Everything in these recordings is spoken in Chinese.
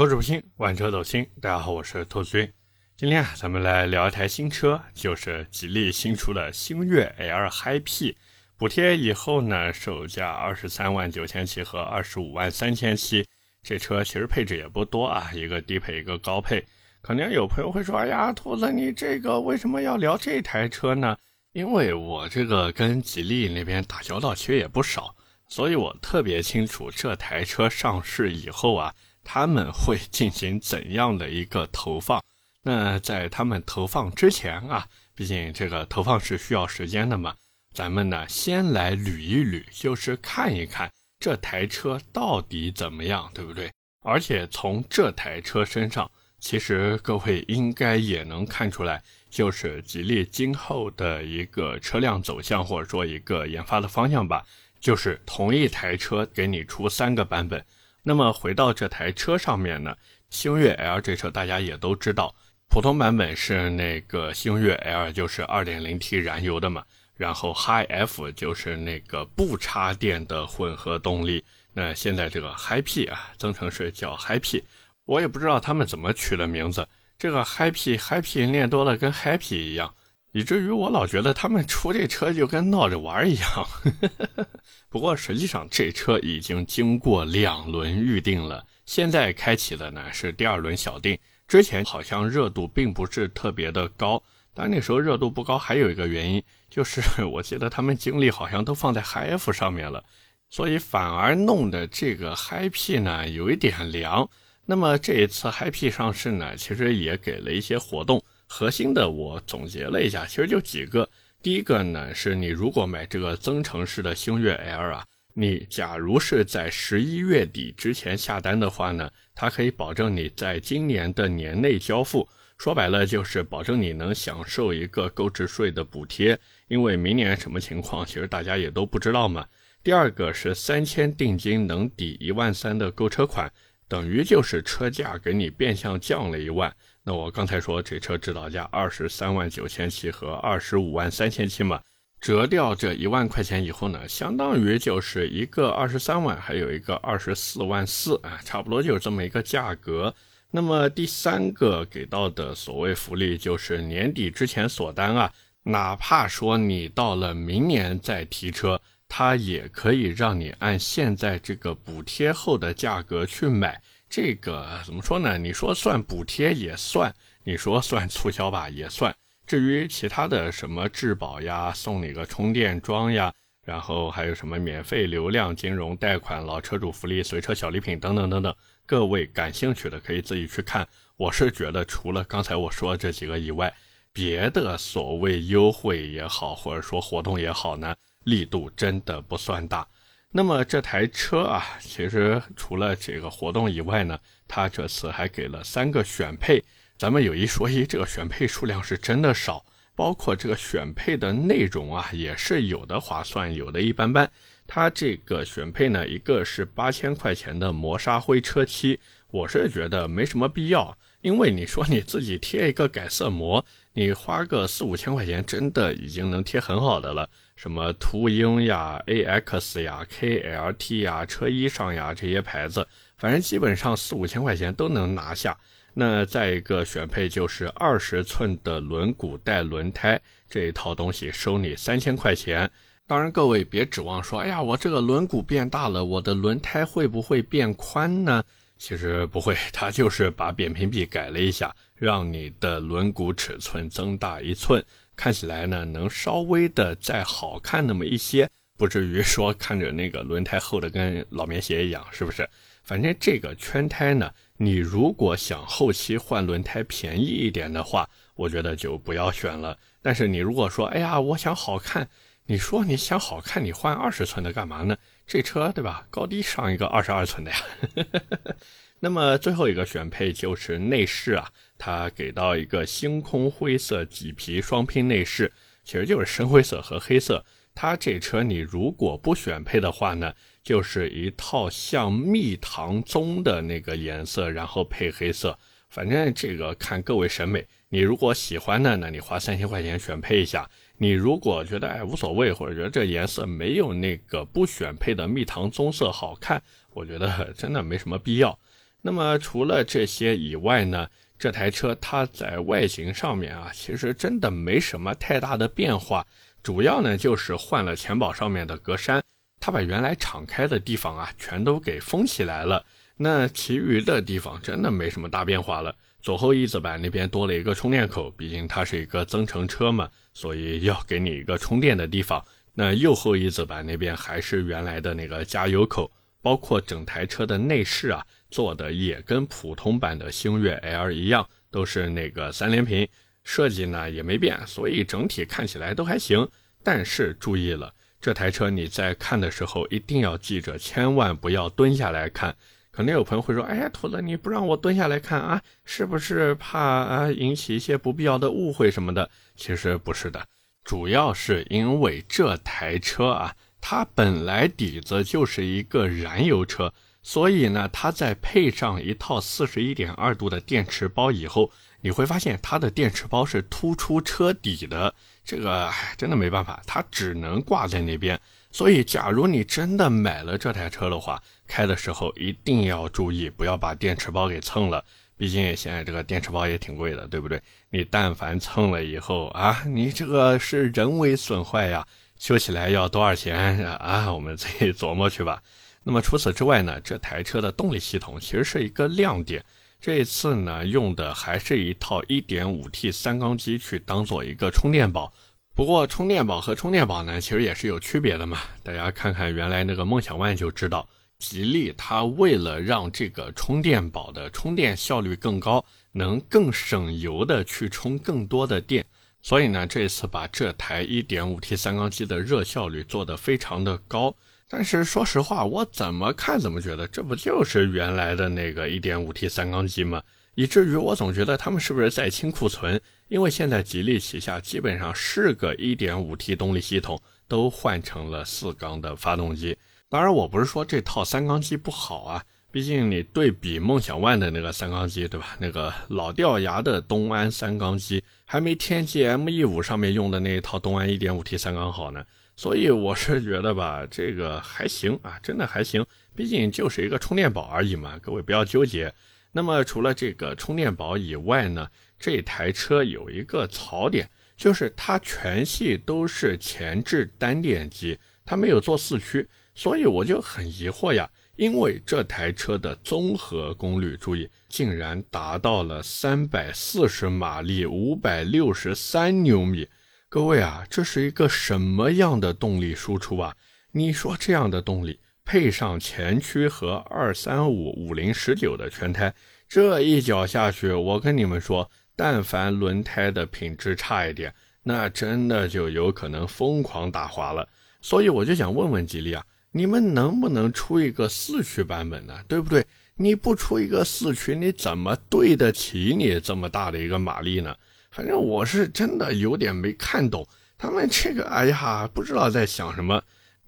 口齿不清，万车走心。大家好，我是兔子君。今天啊，咱们来聊一台新车，就是吉利新出的星越 L Hi-P。补贴以后呢，售价二十三万九千七和二十五万三千七。这车其实配置也不多啊，一个低配，一个高配。肯定有朋友会说：“哎呀，兔子，你这个为什么要聊这台车呢？”因为我这个跟吉利那边打交道其实也不少，所以我特别清楚这台车上市以后啊。他们会进行怎样的一个投放？那在他们投放之前啊，毕竟这个投放是需要时间的嘛，咱们呢先来捋一捋，就是看一看这台车到底怎么样，对不对？而且从这台车身上，其实各位应该也能看出来，就是吉利今后的一个车辆走向，或者说一个研发的方向吧，就是同一台车给你出三个版本。那么回到这台车上面呢，星越 L 这车大家也都知道，普通版本是那个星越 L，就是 2.0T 燃油的嘛，然后 Hi-F 就是那个不插电的混合动力。那现在这个 Hi-P 啊，增程式叫 Hi-P，我也不知道他们怎么取的名字，这个 Hi-P Hi-P 念多了跟 Happy 一样。以至于我老觉得他们出这车就跟闹着玩一样，不过实际上这车已经经过两轮预定了，现在开启的呢是第二轮小定。之前好像热度并不是特别的高，但那时候热度不高还有一个原因，就是 我记得他们精力好像都放在 Hi-F 上面了，所以反而弄的这个 Hi-P 呢有一点凉。那么这一次 Hi-P 上市呢，其实也给了一些活动。核心的我总结了一下，其实就几个。第一个呢，是你如果买这个增程式的星越 L 啊，你假如是在十一月底之前下单的话呢，它可以保证你在今年的年内交付。说白了就是保证你能享受一个购置税的补贴，因为明年什么情况，其实大家也都不知道嘛。第二个是三千定金能抵一万三的购车款，等于就是车价给你变相降了一万。那我刚才说这车指导价二十三万九千七和二十五万三千七嘛，折掉这一万块钱以后呢，相当于就是一个二十三万，还有一个二十四万四啊，差不多就是这么一个价格。那么第三个给到的所谓福利就是年底之前锁单啊，哪怕说你到了明年再提车，它也可以让你按现在这个补贴后的价格去买。这个怎么说呢？你说算补贴也算，你说算促销吧也算。至于其他的什么质保呀，送你个充电桩呀，然后还有什么免费流量、金融贷款、老车主福利、随车小礼品等等等等，各位感兴趣的可以自己去看。我是觉得除了刚才我说这几个以外，别的所谓优惠也好，或者说活动也好呢，力度真的不算大。那么这台车啊，其实除了这个活动以外呢，它这次还给了三个选配。咱们有一说一，这个选配数量是真的少，包括这个选配的内容啊，也是有的划算，有的一般般。它这个选配呢，一个是八千块钱的磨砂灰车漆，我是觉得没什么必要，因为你说你自己贴一个改色膜，你花个四五千块钱，真的已经能贴很好的了。什么途鹰呀、AX 呀、KLT 呀、车衣上呀这些牌子，反正基本上四五千块钱都能拿下。那再一个选配就是二十寸的轮毂带轮胎这一套东西，收你三千块钱。当然，各位别指望说，哎呀，我这个轮毂变大了，我的轮胎会不会变宽呢？其实不会，它就是把扁平比改了一下，让你的轮毂尺寸增大一寸。看起来呢，能稍微的再好看那么一些，不至于说看着那个轮胎厚的跟老棉鞋一样，是不是？反正这个圈胎呢，你如果想后期换轮胎便宜一点的话，我觉得就不要选了。但是你如果说，哎呀，我想好看，你说你想好看，你换二十寸的干嘛呢？这车对吧？高低上一个二十二寸的呀。那么最后一个选配就是内饰啊，它给到一个星空灰色麂皮双拼内饰，其实就是深灰色和黑色。它这车你如果不选配的话呢，就是一套像蜜糖棕的那个颜色，然后配黑色。反正这个看各位审美，你如果喜欢的呢，你花三千块钱选配一下；你如果觉得哎无所谓，或者觉得这颜色没有那个不选配的蜜糖棕色好看，我觉得 真的没什么必要。那么除了这些以外呢，这台车它在外形上面啊，其实真的没什么太大的变化，主要呢就是换了前保上面的格栅，它把原来敞开的地方啊全都给封起来了。那其余的地方真的没什么大变化了。左后翼子板那边多了一个充电口，毕竟它是一个增程车嘛，所以要给你一个充电的地方。那右后翼子板那边还是原来的那个加油口，包括整台车的内饰啊。做的也跟普通版的星越 L 一样，都是那个三连屏设计呢，也没变，所以整体看起来都还行。但是注意了，这台车你在看的时候一定要记着，千万不要蹲下来看。可能有朋友会说：“哎呀，兔子，你不让我蹲下来看啊，是不是怕啊引起一些不必要的误会什么的？”其实不是的，主要是因为这台车啊，它本来底子就是一个燃油车。所以呢，它再配上一套四十一点二度的电池包以后，你会发现它的电池包是突出车底的。这个真的没办法，它只能挂在那边。所以，假如你真的买了这台车的话，开的时候一定要注意，不要把电池包给蹭了。毕竟现在这个电池包也挺贵的，对不对？你但凡蹭了以后啊，你这个是人为损坏呀，修起来要多少钱啊？我们自己琢磨去吧。那么除此之外呢，这台车的动力系统其实是一个亮点。这一次呢，用的还是一套 1.5T 三缸机去当做一个充电宝。不过充电宝和充电宝呢，其实也是有区别的嘛。大家看看原来那个梦想 ONE 就知道，吉利它为了让这个充电宝的充电效率更高，能更省油的去充更多的电，所以呢，这次把这台 1.5T 三缸机的热效率做得非常的高。但是说实话，我怎么看怎么觉得这不就是原来的那个 1.5T 三缸机吗？以至于我总觉得他们是不是在清库存？因为现在吉利旗下基本上是个 1.5T 动力系统都换成了四缸的发动机。当然，我不是说这套三缸机不好啊，毕竟你对比梦想 ONE 的那个三缸机，对吧？那个老掉牙的东安三缸机，还没天际 ME5 上面用的那一套东安 1.5T 三缸好呢。所以我是觉得吧，这个还行啊，真的还行，毕竟就是一个充电宝而已嘛，各位不要纠结。那么除了这个充电宝以外呢，这台车有一个槽点，就是它全系都是前置单电机，它没有做四驱，所以我就很疑惑呀，因为这台车的综合功率，注意，竟然达到了三百四十马力，五百六十三牛米。各位啊，这是一个什么样的动力输出啊？你说这样的动力配上前驱和二三五五零十九的全胎，这一脚下去，我跟你们说，但凡轮胎的品质差一点，那真的就有可能疯狂打滑了。所以我就想问问吉利啊，你们能不能出一个四驱版本呢？对不对？你不出一个四驱，你怎么对得起你这么大的一个马力呢？反正我是真的有点没看懂他们这个，哎呀，不知道在想什么。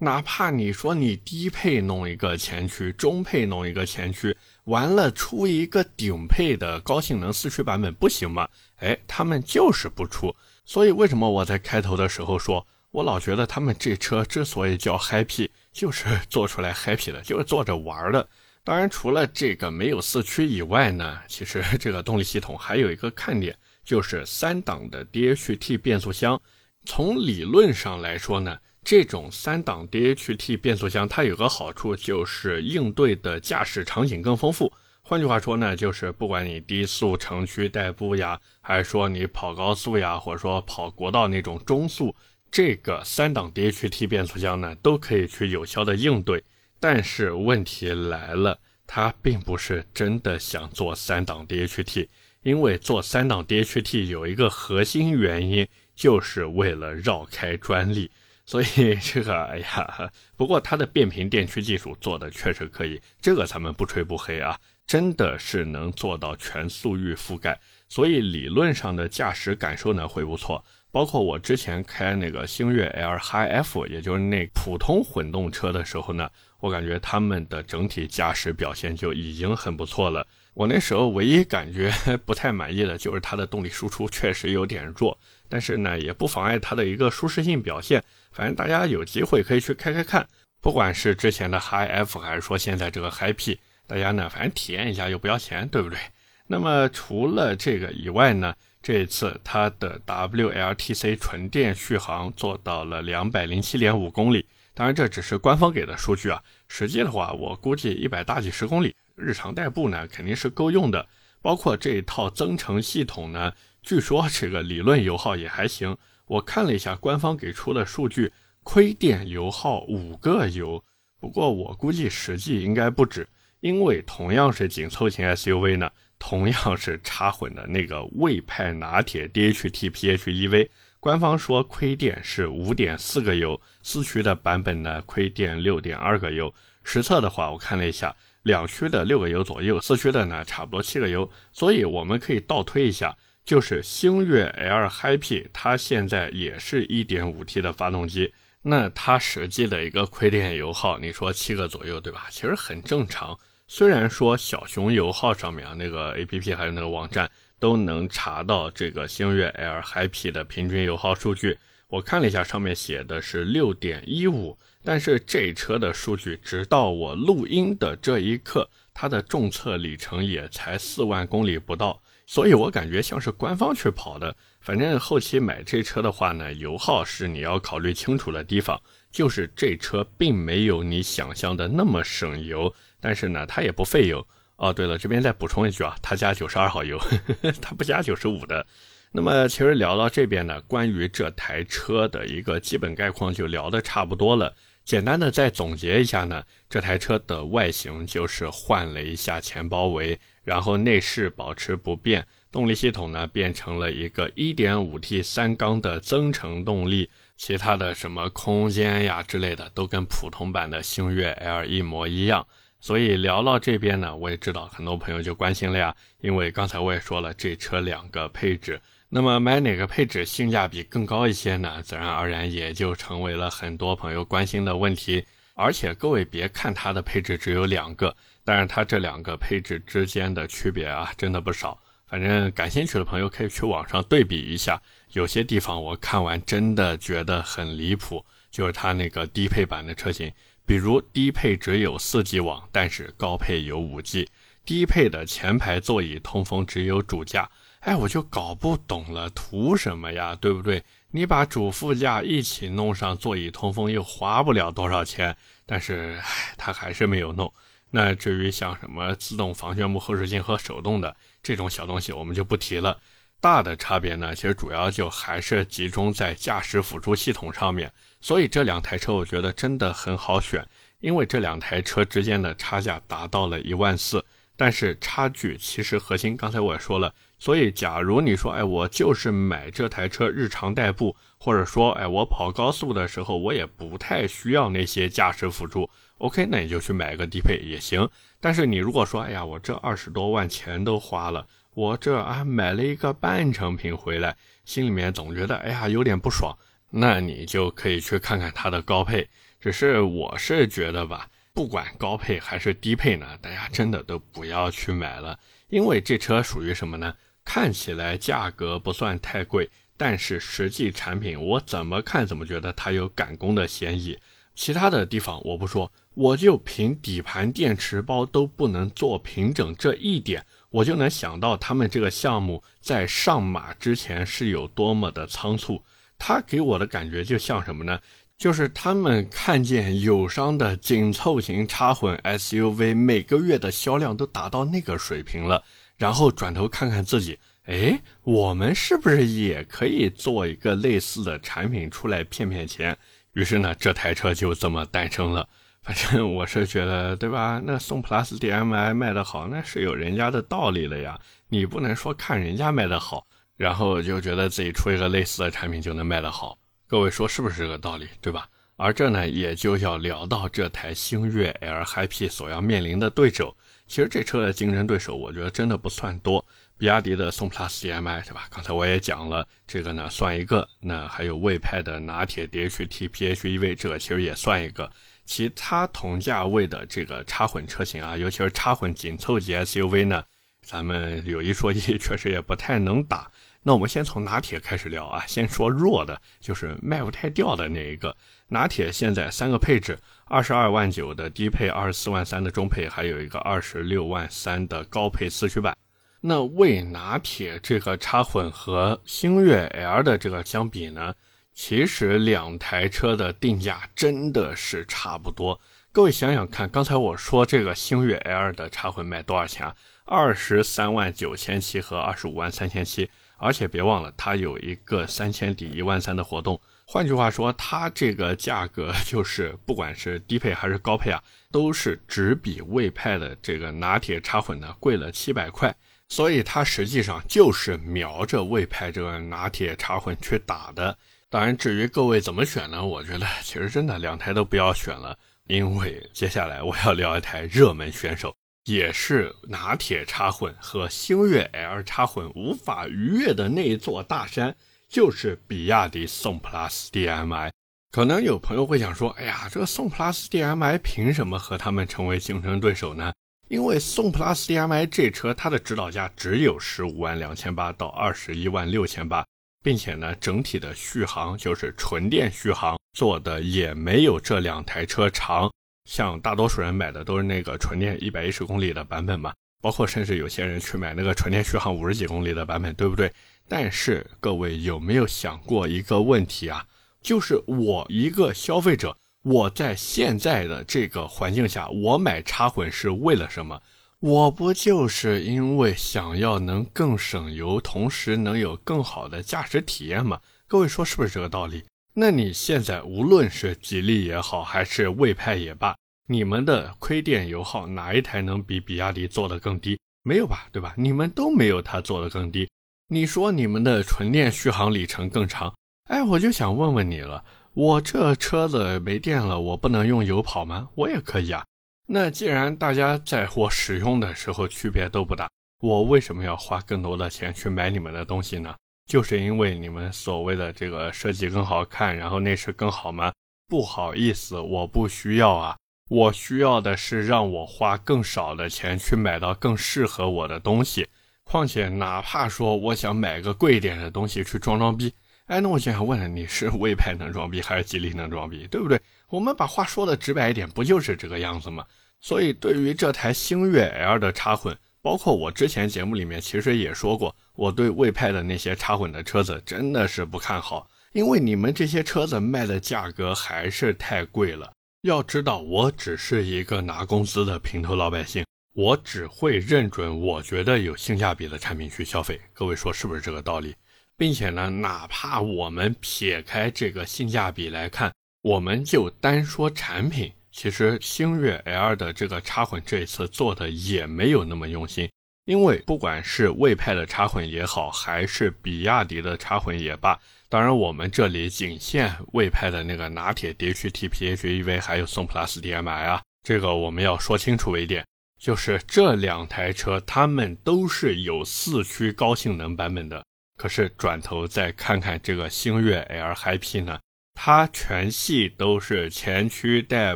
哪怕你说你低配弄一个前驱，中配弄一个前驱，完了出一个顶配的高性能四驱版本不行吗？哎，他们就是不出。所以为什么我在开头的时候说，我老觉得他们这车之所以叫 Happy，就是做出来 Happy 的，就是做着玩的。当然，除了这个没有四驱以外呢，其实这个动力系统还有一个看点。就是三档的 DHT 变速箱，从理论上来说呢，这种三档 DHT 变速箱它有个好处，就是应对的驾驶场景更丰富。换句话说呢，就是不管你低速城区代步呀，还是说你跑高速呀，或者说跑国道那种中速，这个三档 DHT 变速箱呢，都可以去有效的应对。但是问题来了，它并不是真的想做三档 DHT。因为做三档 DHT 有一个核心原因，就是为了绕开专利，所以 这个哎呀，不过它的变频电驱技术做的确实可以，这个咱们不吹不黑啊，真的是能做到全速域覆盖，所以理论上的驾驶感受呢会不错。包括我之前开那个星越 L Hi F，也就是那普通混动车的时候呢，我感觉他们的整体驾驶表现就已经很不错了。我那时候唯一感觉 不太满意的就是它的动力输出确实有点弱，但是呢也不妨碍它的一个舒适性表现。反正大家有机会可以去开开看，不管是之前的 Hi F 还是说现在这个 Hi P，大大家呢反正体验一下又不要钱，对不对？那么除了这个以外呢，这一次它的 WLTC 纯电续航做到了两百零七点五公里，当然这只是官方给的数据啊，实际的话我估计一百大几十公里，日常代步呢肯定是够用的。包括这一套增程系统呢，据说这个理论油耗也还行。我看了一下官方给出的数据，亏电油耗五个油，不过我估计实际应该不止，因为同样是紧凑型 SUV 呢。同样是插混的那个魏派拿铁 DHT PHEV，官方说亏电是五点四个油，四驱的版本呢亏电六点二个油。实测的话，我看了一下，两驱的六个油左右，四驱的呢差不多七个油。所以我们可以倒推一下，就是星越 L Happy，它现在也是一点五 T 的发动机，那它实际的一个亏电油耗，你说七个左右，对吧？其实很正常。虽然说小熊油耗上面啊，那个 A P P 还有那个网站都能查到这个星越 L Happy 的平均油耗数据，我看了一下，上面写的是六点一五，但是这车的数据，直到我录音的这一刻，它的重测里程也才四万公里不到，所以我感觉像是官方去跑的。反正后期买这车的话呢，油耗是你要考虑清楚的地方，就是这车并没有你想象的那么省油。但是呢，它也不费油哦。对了，这边再补充一句啊，它加九十二号油，它不加九十五的。那么其实聊到这边呢，关于这台车的一个基本概况就聊得差不多了。简单的再总结一下呢，这台车的外形就是换了一下前包围，然后内饰保持不变，动力系统呢变成了一个 1.5T 三缸的增程动力，其他的什么空间呀之类的都跟普通版的星越 L 一模一样。所以聊到这边呢，我也知道很多朋友就关心了呀，因为刚才我也说了，这车两个配置，那么买哪个配置性价比更高一些呢？自然而然也就成为了很多朋友关心的问题。而且各位别看它的配置只有两个，但是它这两个配置之间的区别啊，真的不少。反正感兴趣的朋友可以去网上对比一下，有些地方我看完真的觉得很离谱，就是它那个低配版的车型。比如低配只有 4G 网，但是高配有 5G。低配的前排座椅通风只有主驾，哎，我就搞不懂了，图什么呀？对不对？你把主副驾一起弄上座椅通风，又花不了多少钱，但是唉，他还是没有弄。那至于像什么自动防眩目后视镜和手动的这种小东西，我们就不提了。大的差别呢，其实主要就还是集中在驾驶辅助系统上面。所以这两台车我觉得真的很好选，因为这两台车之间的差价达到了一万四，但是差距其实核心刚才我也说了，所以假如你说，哎，我就是买这台车日常代步，或者说，哎，我跑高速的时候我也不太需要那些驾驶辅助，OK，那你就去买个低配也行。但是你如果说，哎呀，我这二十多万钱都花了，我这啊买了一个半成品回来，心里面总觉得，哎呀，有点不爽。那你就可以去看看它的高配，只是我是觉得吧，不管高配还是低配呢，大家真的都不要去买了，因为这车属于什么呢？看起来价格不算太贵，但是实际产品我怎么看怎么觉得它有赶工的嫌疑。其他的地方我不说，我就凭底盘电池包都不能做平整这一点，我就能想到他们这个项目在上马之前是有多么的仓促。他给我的感觉就像什么呢？就是他们看见友商的紧凑型插混 SUV 每个月的销量都达到那个水平了，然后转头看看自己，哎，我们是不是也可以做一个类似的产品出来骗骗钱？于是呢，这台车就这么诞生了。反正我是觉得，对吧？那宋 PLUS DM-i 卖得好，那是有人家的道理了呀。你不能说看人家卖得好。然后就觉得自己出一个类似的产品就能卖得好，各位说是不是这个道理，对吧？而这呢，也就要聊到这台星越 L Hi-P 所要面临的对手。其实这车的竞争对手，我觉得真的不算多。比亚迪的宋 PLUS DM-i，对吧？刚才我也讲了，这个呢算一个。那还有魏派的拿铁 DHT PHEV，这个其实也算一个。其他同价位的这个插混车型啊，尤其是插混紧凑级 SUV 呢，咱们有一说一，确实也不太能打。那我们先从拿铁开始聊啊，先说弱的，就是卖不太掉的那一个。拿铁现在三个配置：二十二万九的低配，二十四万三的中配，还有一个二十六万三的高配四驱版。那为拿铁这个插混和星越 L 的这个相比呢，其实两台车的定价真的是差不多。各位想想看，刚才我说这个星越 L 的插混卖多少钱啊？二十三万九千七和二十五万三千七，而且别忘了它有一个三千抵一万三的活动。换句话说，它这个价格就是不管是低配还是高配啊，都是只比魏派的这个拿铁插混呢贵了七百块。所以它实际上就是瞄着魏派这个拿铁插混去打的。当然，至于各位怎么选呢？我觉得 其实真的两台都不要选了，因为接下来我要聊一台热门选手，也是拿铁插混和星越 L 插混无法逾越的那一座大山，就是比亚迪宋 PLUS DM-i。可能有朋友会想说：“哎呀，这个宋 PLUS DM-i 凭什么和他们成为竞争对手呢？”因为宋 PLUS DM-i 这车，它的指导价只有十五万两千八到二十一万六千八，并且呢，整体的续航就是纯电续航做的也没有这两台车长。像大多数人买的都是那个纯电一百一十公里的版本嘛，包括甚至有些人去买那个纯电续航五十几公里的版本，对不对？但是各位有没有想过一个问题啊？就是我一个消费者。我在现在的这个环境下，我买插混是为了什么？我不就是因为想要能更省油，同时能有更好的驾驶体验吗？各位说是不是这个道理？那你现在无论是吉利也好，还是魏派也罢，你们的亏电油耗哪一台能比比亚迪做的更低？没有吧，对吧？你们都没有它做的更低。你说你们的纯电续航里程更长？哎，我就想问问你了。我这车子没电了，我不能用油跑吗？我也可以啊。那既然大家在我使用的时候区别都不大，我为什么要花更多的钱去买你们的东西呢？就是因为你们所谓的这个设计更好看，然后内饰更好吗？不好意思，我不需要啊。我需要的是让我花更少的钱去买到更适合我的东西。况且，哪怕说我想买个贵一点的东西去装装逼。哎，那我就想问了，你是魏派能装逼还是吉利能装逼，对不对？我们把话说的直白一点，不就是这个样子吗？所以对于这台星越 L 的插混，包括我之前节目里面其实也说过，我对魏派的那些插混的车子真的是不看好，因为你们这些车子卖的价格还是太贵了。要知道，我只是一个拿工资的平头老百姓，我只会认准我觉得有性价比的产品去消费。各位说是不是这个道理？并且呢，哪怕我们撇开这个性价比来看，我们就单说产品，其实星越 L 的这个插混这一次做的也没有那么用心。因为不管是魏派的插混也好，还是比亚迪的插混也罢，当然我们这里仅限魏派的那个拿铁 DHT PHEV，还有宋 PLUS DM-i 啊，这个我们要说清楚一点，就是这两台车它们都是有四驱高性能版本的。可是转头再看看这个星越 L Hi-P 呢，它全系都是前驱代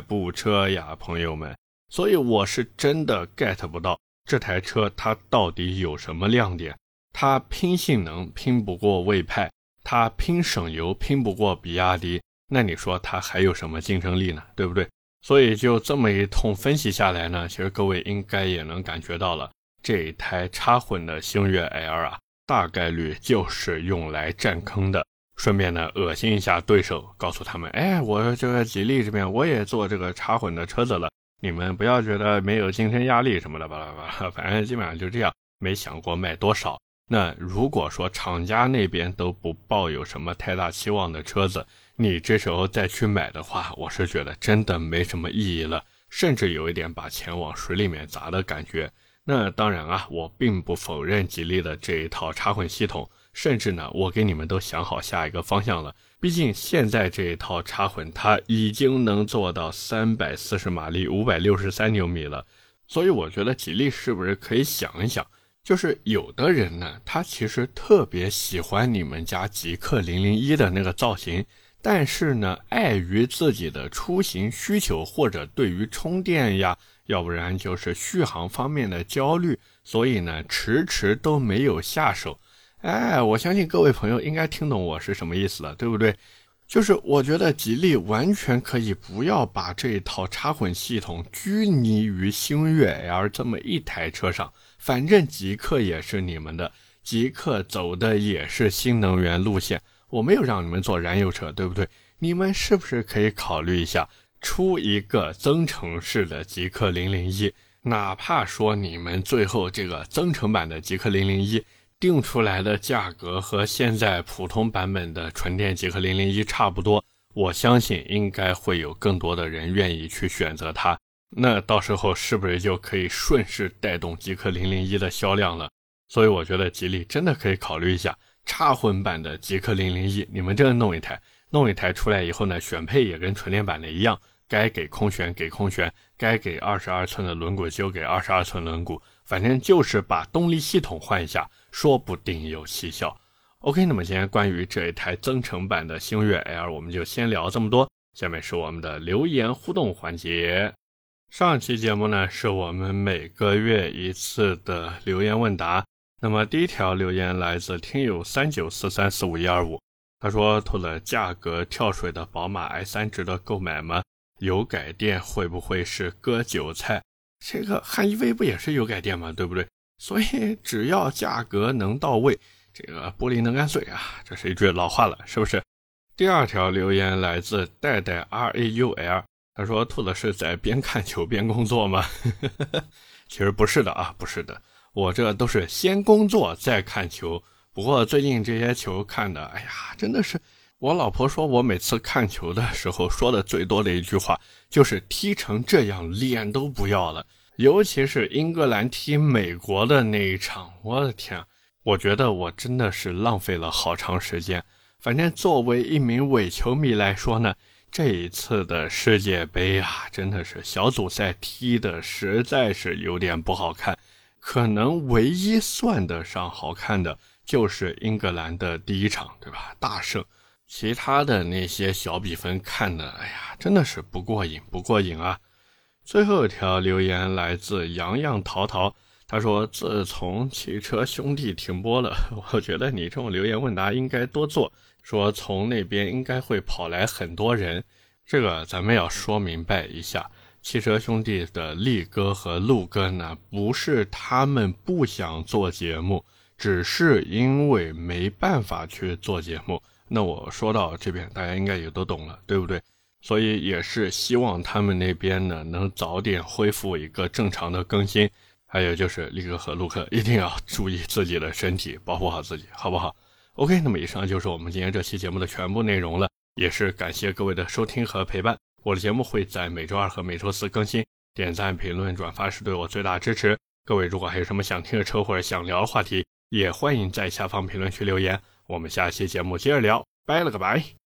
步车呀，朋友们。所以我是真的 get 不到这台车它到底有什么亮点。它拼性能拼不过魏派，它拼省油拼不过比亚迪，那你说它还有什么竞争力呢？对不对？所以就这么一通分析下来呢，其实各位应该也能感觉到了，这一台插混的星越 L 啊。大概率就是用来占坑的，顺便呢恶心一下对手，告诉他们，哎，我这个吉利这边我也做这个插混的车子了，你们不要觉得没有竞争压力什么的，巴拉巴拉，反正基本上就这样，没想过卖多少。那如果说厂家那边都不抱有什么太大期望的车子，你这时候再去买的话，我是觉得真的没什么意义了，甚至有一点把钱往水里面砸的感觉。那当然啊，我并不否认吉利的这一套插混系统，甚至呢，我给你们都想好下一个方向了。毕竟现在这一套插混，它已经能做到三百四十马力、五百六十三牛米了。所以我觉得吉利是不是可以想一想，就是有的人呢，他其实特别喜欢你们家极氪零零一的那个造型，但是呢，碍于自己的出行需求或者对于充电呀。要不然就是续航方面的焦虑，所以呢迟迟都没有下手。哎，我相信各位朋友应该听懂我是什么意思了，对不对？就是我觉得吉利完全可以不要把这一套插混系统拘泥于星越 L 这么一台车上，反正极客也是你们的，极客走的也是新能源路线，我没有让你们做燃油车，对不对？你们是不是可以考虑一下出一个增程式的极客零零一？哪怕说你们最后这个增程版的极客零零一。定出来的价格和现在普通版本的纯电极客零零一差不多，我相信应该会有更多的人愿意去选择它。那到时候是不是就可以顺势带动极客零零一的销量了？所以我觉得吉利真的可以考虑一下插混版的极客零零一，你们这弄一台，弄一台出来以后呢，选配也跟纯电版的一样，该给空悬给空悬，该给二十二寸的轮毂就给二十二寸轮毂，反正就是把动力系统换一下。说不定有蹊跷。OK，那么今天关于这一台增程版的星越 L，我们就先聊这么多。下面是我们的留言互动环节。上期节目呢，是我们每个月一次的留言问答。那么第一条留言来自听友三九四三四五一二五，他说：“图了价格跳水的宝马 i3 值得购买吗？油改电会不会是割韭菜？这个汉 EV 不也是油改电吗？对不对？”所以只要价格能到位，这个玻璃能干碎啊，这是一句老话了，是不是？第二条留言来自代代 R A U L，他说：“兔子是在边看球边工作吗？” 其实不是的啊，不是的，我这都是先工作再看球。不过最近这些球看的，哎呀，真的是，我老婆说我每次看球的时候说的最多的一句话就是踢成这样脸都不要了。尤其是英格兰踢美国的那一场，我的天，我觉得我真的是浪费了好长时间。反正作为一名伪球迷来说呢，这一次的世界杯啊，真的是小组赛踢的实在是有点不好看。可能唯一算得上好看的就是英格兰的第一场，对吧？大胜，其他的那些小比分看的，哎呀，真的是不过瘾，不过瘾啊！最后一条留言来自洋洋淘淘，他说：“自从汽车兄弟停播了，我觉得你这种留言问答应该多做。说从那边应该会跑来很多人，这个咱们要说明白一下。汽车兄弟的力哥和陆哥呢，不是他们不想做节目，只是因为没办法去做节目。那我说到这边，大家应该也都懂了，对不对？”所以也是希望他们那边呢能早点恢复一个正常的更新，还有就是力哥和陆克一定要注意自己的身体，保护好自己，好不好？OK，那么以上就是我们今天这期节目的全部内容了，也是感谢各位的收听和陪伴。我的节目会在每周二和每周四更新，点赞、评论、转发是对我最大支持。各位如果还有什么想听的车或者想聊的话题，也欢迎在下方评论区留言。我们下期节目接着聊，拜了个拜。